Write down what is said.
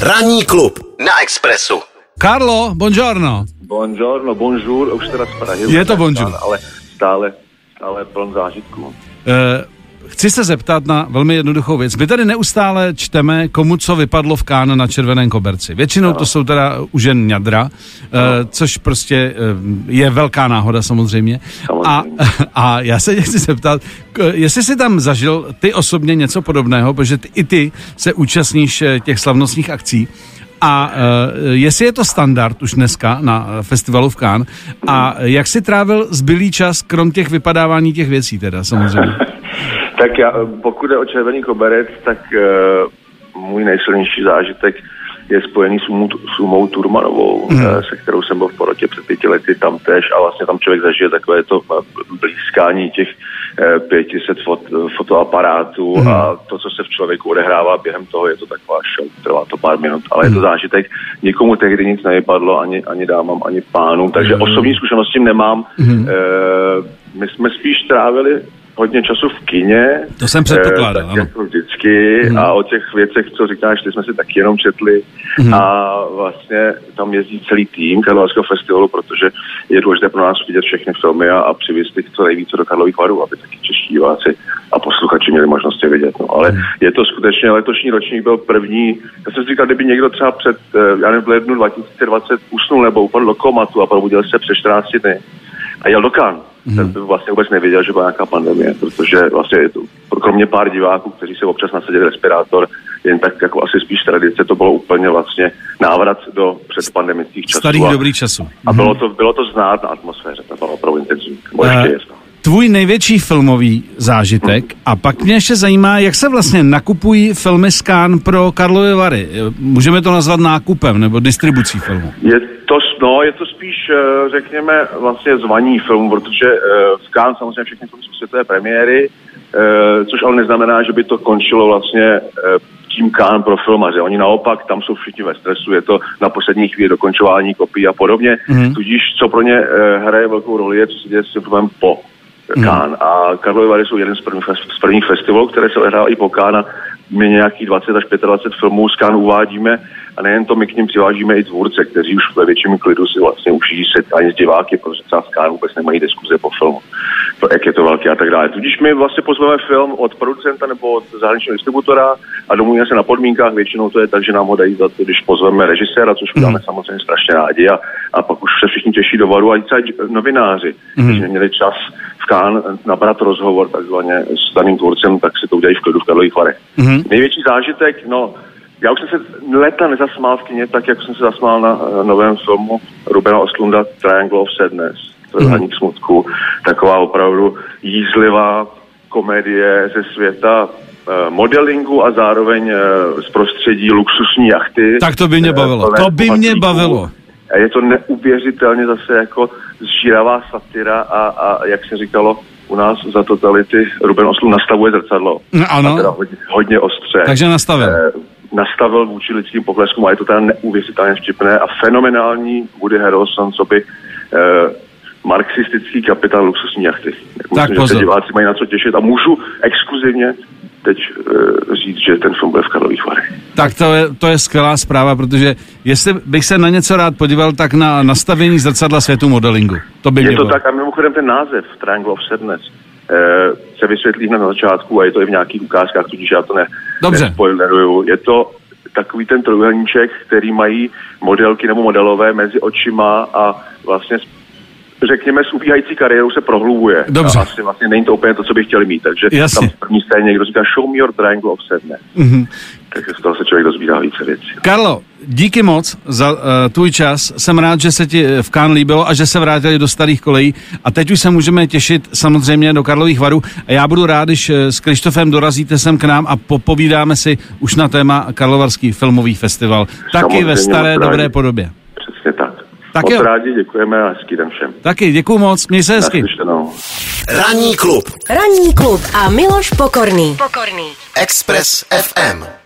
Ranní klub na Expressu. Carlo, buongiorno. Buongiorno, bonjour, už teda z Prahy. Je to bonjour. Ale stále, stále pln zážitků. Uh, chci se zeptat na velmi jednoduchou věc. My tady neustále čteme, komu co vypadlo v Kán na červeném koberci. Většinou to jsou teda už jen ňadra, uh, což prostě uh, je velká náhoda samozřejmě. A, Samozřejmě. a já se tě chci zeptat, k- jestli jsi tam zažil ty osobně něco podobného, protože ty, i ty se účastníš eh, těch slavnostních akcí. A uh, jestli je to standard už dneska na festivalu v Cannes a jak si trávil zbylý čas, krom těch vypadávání těch věcí teda samozřejmě. Tak já, pokud je o červený koberec, tak uh, můj nejsilnější zážitek je spojený s Umou, s Umou Turmanovou, Mhm. mm. se kterou jsem byl v porotě před pěti lety tam tež a vlastně tam člověk zažije takové to blízkání těch 500 fot, fotoaparátů Mhm. mm. a to, co se v člověku odehrává během toho, je to taková show, trvá to pár minut, ale Mhm. je to zážitek. Nikomu tehdy nic nevypadlo, ani, ani dámám, ani pánům, takže Mhm. osobní zkušenosti nemám. Mhm. Eh, my jsme spíš trávili hodně času v kině. To jsem předpokládal, eh, tak ano. jako vždycky Mhm. a o těch věcech, co říkáš, ty jsme si taky jenom četli Mhm. a vlastně tam jezdí celý tým Karlovarského festivalu, protože je důležité pro nás vidět všechny filmy a, a přivést jich co nejvíce do Karlových varů, aby taky čeští diváci a posluchači měli možnost je vidět. No. Ale Mhm. je to skutečně, letošní ročník byl první, já jsem si říkal, kdyby někdo třeba před, eh, já nevím, v lednu 2020 usnul nebo upadl do komatu a probudil se před 14 dny a jel do Cannes, Mhm. ten by vlastně vůbec nevěděl, že byla nějaká pandemie, protože vlastně je to, kromě pár diváků, kteří se občas nasadili respirátor, jen tak jako asi spíš tradice, to bylo úplně vlastně návrat do předpandemických časů. Starých a, dobrých časů. a bylo to, bylo to znát na atmosféře, to bylo opravdu intenzivní. Nebo Eh, ještě je. Tvůj největší filmový zážitek a pak mě ještě zajímá, jak se vlastně nakupují filmy z Cannes pro Karlovy Vary. Můžeme to nazvat nákupem nebo distribucí filmu. Je to, no, je to spíš, eh, řekněme, vlastně zvaní film, protože eh, v Cannes samozřejmě všechny filmy jsou světové premiéry, eh, což ale neznamená, že by to končilo vlastně eh, tím Cannes pro filmaře. Oni naopak, tam jsou všichni ve stresu, je to na poslední chvíli dokončování kopií a podobně. Mhm. Tudíž, co pro ně eh, hraje velkou roli, je, co se děje s filmem po Cannes. A Karlovy Vary jsou jeden z prvních, z prvních festivalů, které se odehrávají po Cannes. My nějakých 20 až 25 filmů z Cannes uvádíme. A nejen to, my k ním přivážíme i tvůrce, kteří už ve větším klidu si vlastně užijí se ani s diváky, protože třeba z Cannes vůbec nemají diskuze po filmu, to, jak je to velký a tak dále. Tudíž my vlastně pozveme film od producenta nebo od zahraničního distributora a domluvíme se na podmínkách, většinou to je tak, že nám ho dají za to, když pozveme režiséra, což uděláme samozřejmě strašně rádi a, a pak už se všichni těší do varu a i třeba novináři, kteří neměli čas v Cannes nabrat rozhovor takzvaně s daným tvůrcem, tak si to udělají v klidu v Karlových Varech. Mhm. Největší zážitek, no, já už jsem se léta nezasmál v kině, tak jako jsem se zasmál na uh, novém filmu Rubena Oslunda Triangle of Sadness, Trojhaní k smutku, taková opravdu jízlivá komedie ze světa uh, modelingu a zároveň uh, z prostředí luxusní jachty. Tak to by mě Eh, bavilo. To by mě bavilo. A je to neuvěřitelně zase jako zžíravá satira a, a jak se říkalo u nás za totality, Ruben Oslund nastavuje zrcadlo. No, ano. A teda hodně, hodně ostře. Takže nastavil. Eh, nastavil vůči lidským pokleskům a je to teda neuvěřitelně vtipné a fenomenální Woody Harrelson, co by eh, marxistický kapitán luxusní jachty. Jak Tak myslím, že pozor. se diváci mají na co těšit a můžu exkluzivně teď eh, říct, že ten film bude v Karlových Varech. Tak to je, to je skvělá zpráva, protože jestli bych se na něco rád podíval, tak na nastavení zrcadla světu modelingu. To by mě Je to bylo. tak a mimochodem ten název Triangle of Sadness eh, se vysvětlí hned na začátku a je to i v nějakých ukázkách, tudíž já to ne, Dobře. nespoileruju. Je to takový ten trojuhelníček, který mají modelky nebo modelové mezi očima a vlastně řekněme, s ubíhající kariérou se prohlubuje. Dobře. A asi vlastně není to úplně to, co by chtěli mít. Takže Jasně. tam v první scéně někdo říká show me your triangle of sadness. Mhm. Takže z toho se člověk dozvídá více věcí. Karlo, díky moc za uh, tvůj čas. Jsem rád, že se ti v Cannes líbilo a že se vrátili do starých kolejí. A teď už se můžeme těšit samozřejmě do Karlových varů. A já budu rád, když eh, s Krištofem dorazíte sem k nám a popovídáme si už na téma Karlovarský filmový festival. Taky Samozřejmě, ve staré dobré podobě. Tak. Moc jo. rádi, děkujeme a hezký den všem. Taky děkuju moc, měj se hezky. Ranní klub Ranní klub a Miloš Pokorný. Pokorný. Express FM.